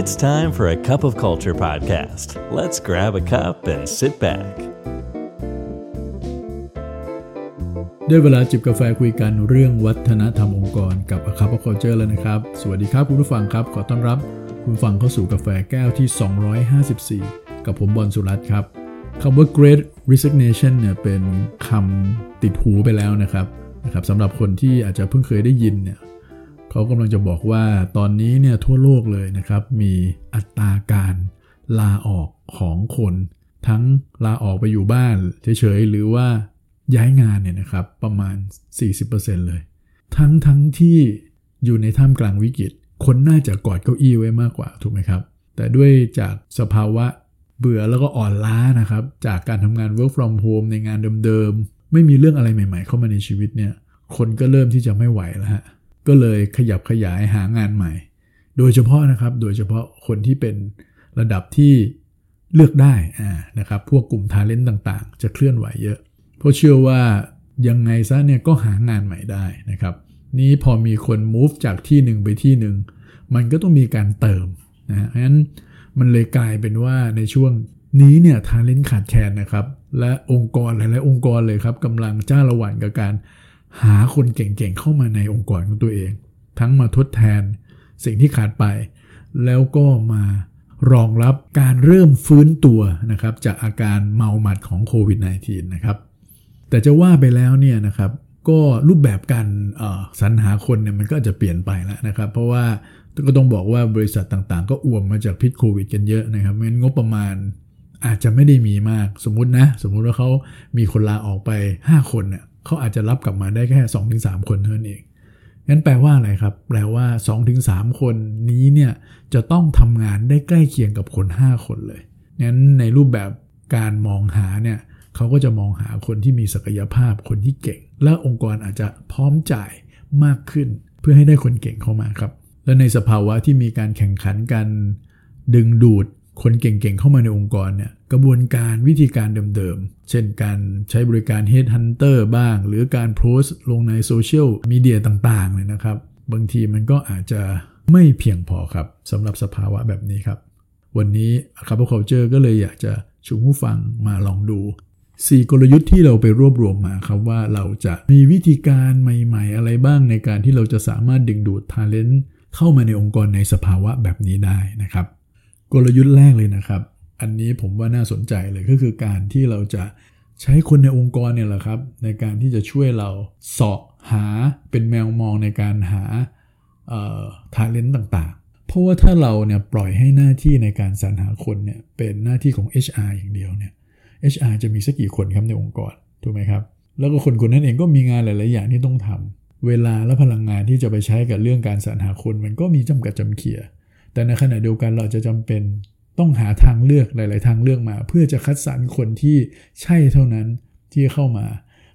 It's time for a cup of culture podcast. Let's grab a cup and sit back. ได้เวลาจิบกาแฟคุยกันเรื่องวัฒนธรรมองค์กรกับ A Cup of Culture แล้วนะครับ สวัสดีครับคุณผู้ฟังครับ ขอต้อนรับคุณฟังเข้าสู่กาแฟแก้วที่ 254 กับผมบอลสุรัตน์ครับคำว่า Great Resignation เนี่ยเป็นคำติดหูไปแล้วนะครับนะครับสำหรับคนที่อาจจะเพิ่งเคยได้ยินเนี่ย เขากำลังจะบอกว่าตอนนี้เนี่ยทั่วโลกเลยนะครับ มีอัตราการลาออกของคน ทั้งลาออกไปอยู่บ้านเฉยๆหรือว่าย้ายงานเนี่ยนะครับประมาณ 40%เลย ทั้งทั้งที่อยู่ในท่ามกลางวิกฤต คนน่าจะกอดเก้าอี้ไว้มากกว่าถูกไหมครับ แต่ด้วยจากสภาวะเบื่อแล้วก็อ่อนล้านะครับ จากการทำงาน work from home ในงานเดิมๆ ไม่มีเรื่องอะไรใหม่ๆ เข้ามาในชีวิตเนี่ย คนก็เริ่มที่จะไม่ไหวแล้วฮะ ก็เลยขยับขยายหางานใหม่ โดยเฉพาะนะครับ โดยเฉพาะคนที่เป็นระดับที่เลือกได้นะครับ พวกกลุ่มทาเลนต์ต่างๆ จะเคลื่อนไหวเยอะ เพราะเชื่อว่ายังไงซะเนี่ยก็หางานใหม่ได้นะครับ นี้พอมีคน move จากที่หนึ่งไปที่หนึ่ง มันก็ต้องมีการเติมนะฮะงั้นมันเลยกลายเป็นว่าในช่วงนี้เนี่ยทาเลนต์ขาดแคลนนะครับ และองค์กรหลายๆองค์กรเลยครับกำลังจ้าละหวันกับการ หาคนเก่งๆเข้ามาในองค์กรของตัวเอง ทั้งมาทดแทนสิ่งที่ขาดไป แล้วก็มารองรับการเริ่มฟื้นตัวนะครับจากอาการเมาหมัดของโควิด -19 นะครับแต่จะว่าไปแล้วเนี่ยนะครับก็รูปแบบการสรรหาคนเนี่ยมันก็จะเปลี่ยนไปแล้วนะครับ เพราะว่าก็ต้องบอกว่าบริษัทต่างๆ ก็อ่วมมาจากพิษโควิด กันเยอะนะครับเพราะฉะนั้นงบประมาณอาจจะไม่ได้มีมากสมมุตินะ สมมุติว่าเขามีคนลาออกไป 5 คนเนี่ย เขาอาจจะรับกลับมาได้แค่2-3คนเท่านั้นเองงั้นแปลว่าอะไรครับ แปลว่า 2-3 คนนี้เนี่ยจะต้องทำงานได้ใกล้เคียงกับคน 5 คนเลย งั้นในรูปแบบการมองหาเนี่ยเขาก็จะมองหาคนที่มีศักยภาพ คนที่เก่ง และองค์กรอาจจะพร้อมจ่ายมากขึ้น เพื่อให้ได้คนเก่งเข้ามาครับ และในสภาวะที่มีการแข่งขันกัน ดึงดูด คนเก่งๆเข้ามาในองค์กรเนี่ยกระบวนการวิธีการเดิมๆ เช่นการใช้บริการ Headhunter บ้าง หรือการโพสต์ลงในโซเชียลมีเดียต่างๆเลยนะครับ บางทีมันก็อาจจะไม่เพียงพอครับสำหรับสภาวะแบบนี้ครับ วันนี้คาร์บ c u l t u r e ก็เลยอยากจะชวนผู้ฟังมาลองดู4กลยุทธ์ที่เราไปรวบรวมมาครับว่าเราจะมีวิธีการใหม่ ๆ อะไรบ้างในการที่เราจะสามารถดึงดูด Talent เข้ามาในองค์กรในสภาวะแบบนี้ได้นะครับ กลยุทธ์แรกเลยนะครับ อันนี้ผมว่าน่าสนใจเลยก็คือการที่เราจะใช้คนในองค์กรเนี่ยแหละครับ ในการที่จะช่วยเราเสาะหาเป็นแมวมองในการหาทาเลนต์ต่างๆ เพราะว่าถ้าเราเนี่ยปล่อยให้หน้าที่ในการสรรหาคนเนี่ยเป็นหน้าที่ของ HR อย่างเดียวเนี่ย HR จะมีสักกี่คนครับในองค์กรถูกไหมครับ แล้วก็คนคนนั้นเองก็มีงานหลาย ๆ อย่างที่ต้องทำเวลาและพลังงานที่จะไปใช้กับเรื่องการสรรหาคนมันก็มีจำกัดจำเขีย แต่ในขณะเดียวกันเราจะจำเป็นต้องหาทางเลือกหลาย ๆ ทางเลือกมา เพื่อจะคัดสรรคนที่ใช่เท่านั้นที่เข้ามา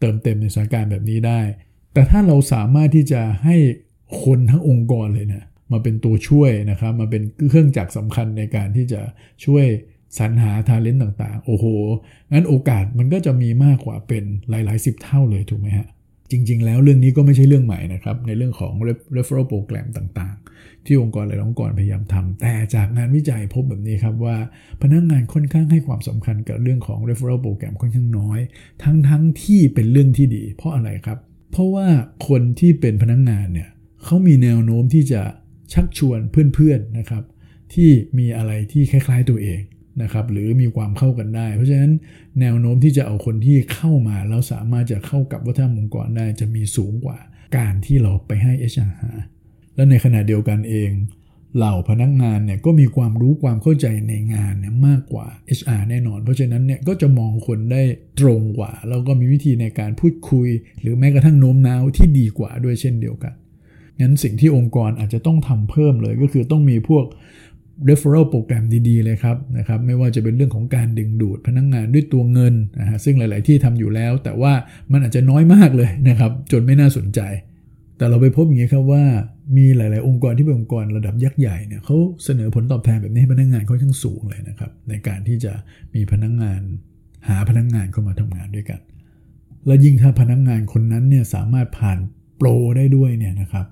เติมเต็มในสถานการณ์แบบนี้ได้ แต่ถ้าเราสามารถที่จะให้คนทั้งองค์กรเลยเนี่ยมาเป็นตัวช่วยนะครับมาเป็นเครื่องจักรสำคัญในการที่จะช่วยสรรหาทาเลนต์ต่างๆ โอ้โห งั้นโอกาสมันก็จะมีมากกว่าเป็นหลายๆสิบเท่าเลยถูกไหมฮะ จริงๆ แล้วเรื่องนี้ก็ไม่ใช่เรื่องใหม่นะครับ ในเรื่องของ referral program ต่างๆ ที่องค์กรหลายองค์กรพยายามทำแต่จากงานวิจัยพบแบบนี้ครับว่าพนักงงานค่อนข้างให้ความสำคัญกับเรื่องของ referral program ค่อนข้างน้อย ทั้งๆทที่เป็นเรื่องที่ดี เพราะอะไรครับ เพราะว่าคนที่เป็นพนักงงานเนี่ยเขามีแนวโน้มที่จะชักชวนเพื่อนๆนะครับที่มีอะไรที่คล้าย ๆตัวเองนะครับหรือมีความเข้ากันได้ เพราะฉะนั้นแนวโน้มที่จะเอาคนที่เข้ามาแล้วสามารถจะเข้ากับวัฒนธรรมองค์กรได้จะมีสูงกว่าการที่เราไปให้ HR หา และในขณะเดียวกันเอง เหล่าพนักงานเนี่ยก็มีความรู้ความเข้าใจในงานเนี่ยมากกว่า HR แน่นอน เพราะฉะนั้นเนี่ยก็จะมองคนได้ตรงกว่า แล้วก็มีวิธีในการพูดคุย หรือแม้กระทั่งโน้มน้าวที่ดีกว่าด้วยเช่นเดียวกันงั้นสิ่งที่องค์กรอาจจะต้องทำเพิ่มเลยก็คือต้องมีพวก referral โปรแกรมดีๆเลยครับนะครับ ไม่ว่าจะเป็นเรื่องของการดึงดูดพนักงงานด้วยตัวเงินนะฮะซึ่งหลาย ๆ ที่ทำอยู่แล้ว แต่ว่ามันอาจจะน้อยมากเลยนะครับ จนไม่น่าสนใจ แต่เราไปพบอย่างนี้ครับว่ามีหลาย ๆ องค์กรที่เป็นองค์กรระดับยักษ์ใหญ่เนี่ยเขาเสนอผลตอบแทนแบบนี้ให้พนักงงานค่อนข้างสูงเลยนะครับ ในการที่จะมีพนักงงานหาพนักงงานเข้ามาทำงานด้วยกัน และยิ่งถ้าพนักงงานคนนั้นเนี่ยสามารถผ่านโปรได้ด้วยเนี่ยนะครับ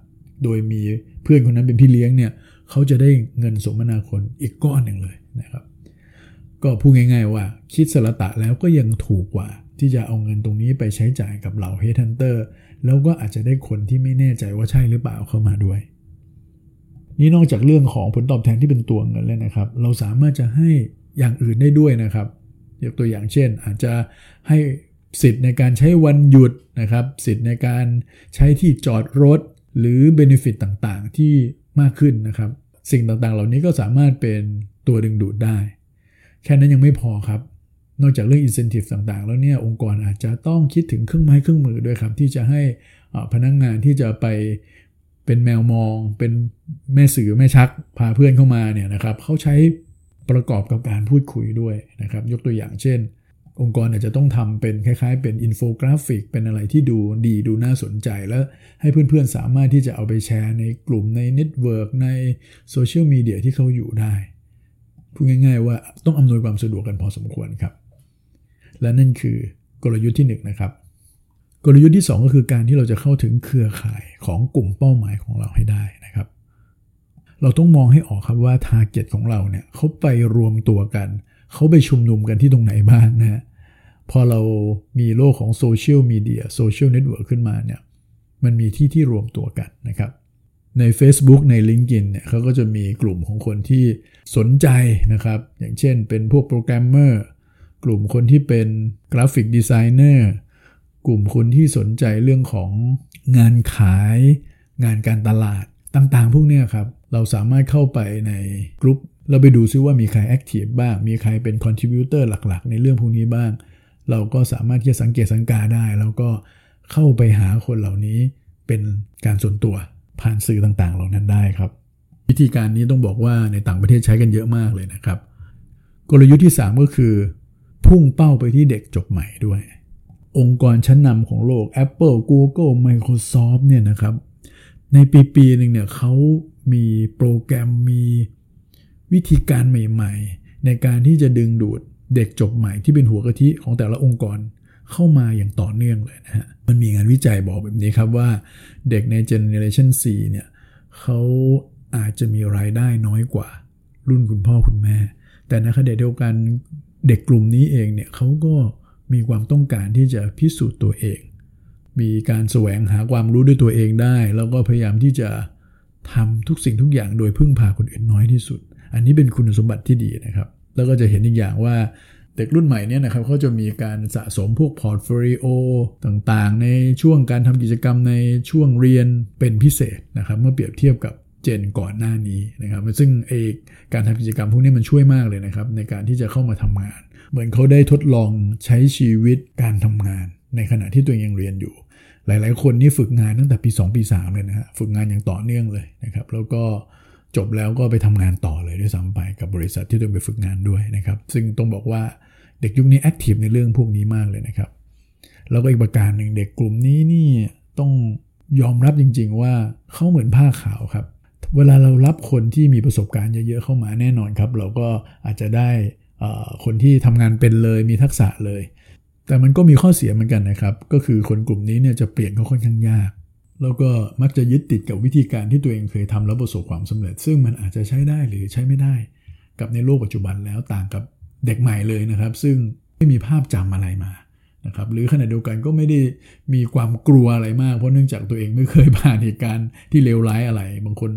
โดยมีเพื่อนคนนั้นเป็นพี่เลี้ยงเนี่ยเขาจะได้เงินสมนาคุณอีกก้อนหนึ่งเลยนะครับ ก็พูดง่าย ๆ ว่าคิดสละตะแล้วก็ยังถูกกว่า ที่จะเอาเงินตรงนี้ไปใช้จ่ายกับเหล่าเฮทันเตอร์แล้วก็อาจจะได้คนที่ไม่แน่ใจว่าใช่หรือเปล่าเข้ามาด้วย นี่นอกจากเรื่องของผลตอบแทนที่เป็นตัวเงินแล้วนะครับ เราสามารถจะให้อย่างอื่นได้ด้วยนะครับยกตัวอย่างเช่น อาจจะให้สิทธิ์ในการใช้วันหยุดนะครับ สิทธิ์ในการใช้ที่จอดรถหรือเบนฟิตต่างๆ ที่มากขึ้นนะครับ สิ่งต่างๆ เหล่านี้ก็สามารถเป็นตัวดึงดูดได้ แค่นั้นยังไม่พอครับ นอกจากเรื่อง incentive ต่างๆ แล้วเนี่ยองค์กรอาจจะต้องคิดถึงเครื่องไม้เครื่องมือด้วยครับ ที่จะให้พนักงงานที่จะไปเป็นแมวมอง เป็นแม่สื่อแม่ชักพาเพื่อนเข้ามาเนี่ยนะครับเขาใช้ประกอบกับการพูดคุยด้วยนะครับ ยกตัวอย่างเช่น องค์กรอาจจะต้องทำเป็นคล้ายๆ เป็นอินโฟกราฟิก เป็นอะไรที่ดูดีดูน่าสนใจ แล้วให้เพื่อนๆสามารถที่จะเอาไปแชร์ในกลุ่มใน network ใน social media ที่เขาอยู่ได้พูดง่าย ๆ ว่าต้องอำนวยความสะดวกกันพอสมควรครับ และนั่นคือกลยุทธ์ที่1นนะครับ กลยุทธ์ที่ 2 ก็คือการที่เราจะเข้าถึงเครือข่ายของกลุ่มเป้าหมายของเราให้ได้นะครับ เราต้องมองให้ออกครับว่า target ของเราเนี่ยเขาไปรวมตัวกัน เขาไปชุมนุมกันที่ตรงไหนบ้างนะฮะพอเรามีโลกของ social media social network ขึ้นมาเนี่ยมันมีที่ที่รวมตัวกันนะครับ ใน Facebook ใน LinkedIn เนี่ยเขาก็จะมีกลุ่มของคนที่สนใจนะครับ อย่างเช่นเป็นพวกโปรแกรมเมอร์ กลุ่มคนที่เป็น graphic designer กลุ่มคนที่สนใจเรื่องของงานขาย งานการตลาดต่างๆ พวกนี้ครับ เราสามารถเข้าไปในกลุ่มเราไปดูซิว่ามีใคร active บ้าง มีใครเป็น contributor หลักๆ ในเรื่องพวกนี้บ้าง เราก็สามารถที่จะสังเกตสังกาได้ แล้วก็เข้าไปหาคนเหล่านี้เป็นการส่วนตัวผ่านสื่อต่างๆ เหล่านั้นได้ครับ วิธีการนี้ต้องบอกว่าในต่างประเทศใช้กันเยอะมากเลยนะครับ กลยุทธ์ที่ 3 ก็คือ พุ่งเป้าไปที่เด็กจบใหม่ด้วย องค์กรชั้นนำของโลก Apple Google Microsoft เนี่ยนะครับ ในปีปีหนึ่งเนี่ยเขามีโปรแกรมมีวิธีการใหม่ ๆ ในการที่จะดึงดูดเด็กจบใหม่ที่เป็นหัวกะทิของแต่ละองค์กรเข้ามาอย่างต่อเนื่องเลยนะฮะ มันมีงานวิจัยบอกแบบนี้ครับว่าเด็กในเจเนเรชัน4เนี่ยเขาอาจจะมีรายได้น้อยกว่ารุ่นคุณพ่อคุณแม่ แต่ในขณะเดียวกัน เด็กกลุ่มนี้เองเนี่ยเขาก็มีความต้องการที่จะพิสูจน์ตัวเอง มีการแสวงหาความรู้ด้วยตัวเองได้ แล้วก็พยายามที่จะทำทุกสิ่งทุกอย่างโดยพึ่งพาคนอื่นน้อยที่สุด อันนี้เป็นคุณสมบัติที่ดีนะครับ แล้วก็จะเห็นอีกอย่างว่าเด็กรุ่นใหม่เนี่ยนะครับเขาจะมีการสะสมพวก portfolio ต่างๆ ในช่วงการทำกิจกรรมในช่วงเรียนเป็นพิเศษนะครับ เมื่อเปรียบเทียบกับ เจนก่อนหน้านี้นะครับซึ่งเอกการทำกิจกรรมพวกนี้มันช่วยมากเลยนะครับ ในการที่จะเข้ามาทำงาน เหมือนเขาได้ทดลองใช้ชีวิตการทำงาน ในขณะที่ตัวเองยังเรียนอยู่ หลาย ๆ คนนี่ฝึกงานตั้งแต่ปี 2 ปี 3 เลยนะฮะฝึกงานอย่างต่อเนื่องเลยนะครับ แล้วก็จบแล้วก็ไปทำงานต่อเลยด้วยซ้ำไปกับบริษัทที่ตัวไปฝึกงานด้วยนะครับ ซึ่งต้องบอกว่าเด็กยุคนี้แอคทีฟในเรื่องพวกนี้มากเลยนะครับ แล้วก็อีกประการหนึ่งเด็กกลุ่มนี้นี่ต้องยอมรับจริง ๆ ว่าเขาเหมือนผ้าขาวครับ เวลาเรารับคนที่มีประสบการณ์เยอะๆเข้ามาแน่นอนครับ เราก็อาจจะได้คนที่ทำงานเป็นเลยมีทักษะเลย แต่มันก็มีข้อเสียเหมือนกันนะครับ ก็คือคนกลุ่มนี้เนี่ยจะเปลี่ยนเขาค่อนข้างยาก แล้วก็มักจะยึดติดกับวิธีการที่ตัวเองเคยทำแล้วประสบความสำเร็จ ซึ่งมันอาจจะใช้ได้หรือใช้ไม่ได้ กับในโลกปัจจุบันแล้วต่างกับเด็กใหม่เลยนะครับ ซึ่งไม่มีภาพจำอะไรมานะครับหรือขณะเดียวกันก็ไม่ได้มีความกลัวอะไรมาก เพราะเนื่องจากตัวเองไม่เคยผ่านเหตุการณ์ที่เลวร้ายอะไร บางคน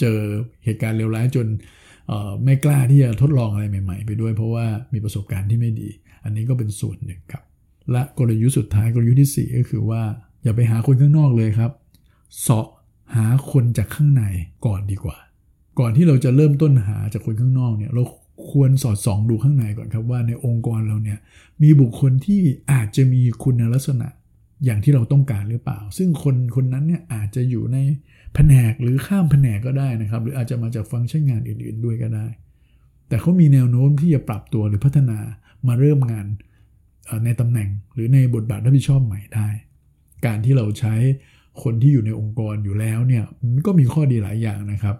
เจอเหตุการณ์เลวร้ายจนไม่กล้าที่จะทดลองอะไรใหม่ ๆ ไปด้วยเพราะว่ามีประสบการณ์ที่ไม่ดี อันนี้ก็เป็นส่วนหนึ่งครับ และกลยุทธ์สุดท้ายกลยุทธ์ที่ 4 ก็คือว่า อย่าไปหาคนข้างนอกเลยครับเสาะหาคนจากข้างในก่อนดีกว่า ก่อนที่เราจะเริ่มต้นหาจากคนข้างนอกเนี่ยเราควรสอดส่องดูข้างในก่อนครับว่าในองค์กรเราเนี่ยมีบุคคลที่อาจจะมีคุณลักษณะ อย่างที่เราต้องการหรือเปล่า ซึ่งคนคนนั้นเนี่ยอาจจะอยู่ในแผนกหรือข้ามแผนกก็ได้นะครับ หรืออาจจะมาจากฟังก์ชันงานอื่น ๆ ด้วยก็ได้ แต่เขามีแนวโน้มที่จะปรับตัวหรือพัฒนามาเริ่มงานในตำแหน่งหรือในบทบาทรับผิดชอบใหม่ได้ การที่เราใช้คนที่อยู่ในองค์กรอยู่แล้วเนี่ยมันก็มีข้อดีหลายอย่างนะครับ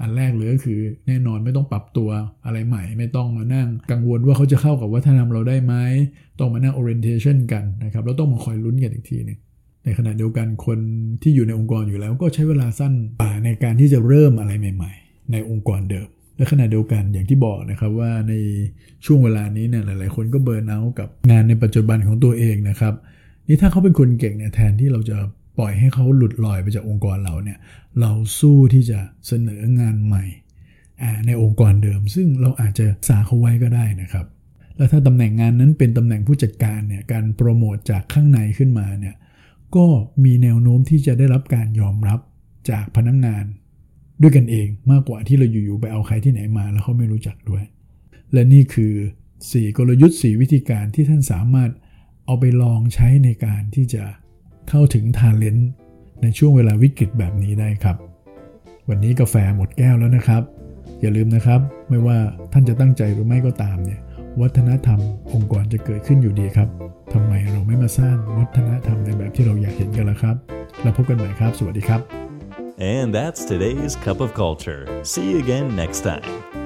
อันแรกเลยก็คือแน่นอนไม่ต้องปรับตัวอะไรใหม่ ไม่ต้องมานั่ง กังวลว่าเขาจะเข้ากับวัฒนธรรมเราได้ไหมต้องมานั่ง orientation กันนะครับแล้วต้องมาคอยลุ้นกันอีกทีนึงในขณะเดียวกันคนที่อยู่ในองค์กรอยู่แล้ว ก็ใช้เวลาสั้นในการที่จะเริ่มอะไรใหม่ ๆ ในองค์กรเดิมและขณะเดียวกันอย่างที่บอกนะครับว่าในช่วงเวลานี้เนี่ยหลาย ๆ คนก็เบิร์นเอากับงานในปัจจุบันของตัวเองนะครับนี่ถ้าเขาเป็นคนเก่งเนี่ยแทนที่เราจะ ปล่อยให้เขาหลุดลอยไปจากองค์กรเราเนี่ยเราสู้ที่จะเสนองานใหม่ในองค์กรเดิม ซึ่งเราอาจจะสาเขาไว้ก็ได้นะครับ แล้วถ้าตำแหน่งงานนั้นเป็นตำแหน่งผู้จัดการเนี่ยการโปรโมทจากข้างในขึ้นมาเนี่ยก็มีแนวโน้มที่จะได้รับการยอมรับจากพนักงงาน ด้วยกันเองมากกว่าที่เราอยู่ๆไปเอาใครที่ไหนมาแล้วเขาไม่รู้จักด้วย และนี่คือ 4 กลยุทธ์ 4 วิธีการที่ท่านสามารถเอาไปลองใช้ในการที่จะ เข้าถึงทาเลนต์ในช่วงเวลาวิกฤตแบบนี้ได้ครับ วันนี้กาแฟหมดแก้วแล้วนะครับ อย่าลืมนะครับ ไม่ว่าท่านจะตั้งใจหรือไม่ก็ตามเนี่ย วัฒนธรรมองค์กรจะเกิดขึ้นอยู่ดีครับทำไมเราไม่มาสร้างวัฒนธรรมในแบบที่เราอยากเห็นกันล่ะครับ แล้วพบกันใหม่ครับ สวัสดีครับ And that's today's Cup of Culture. See you again next time.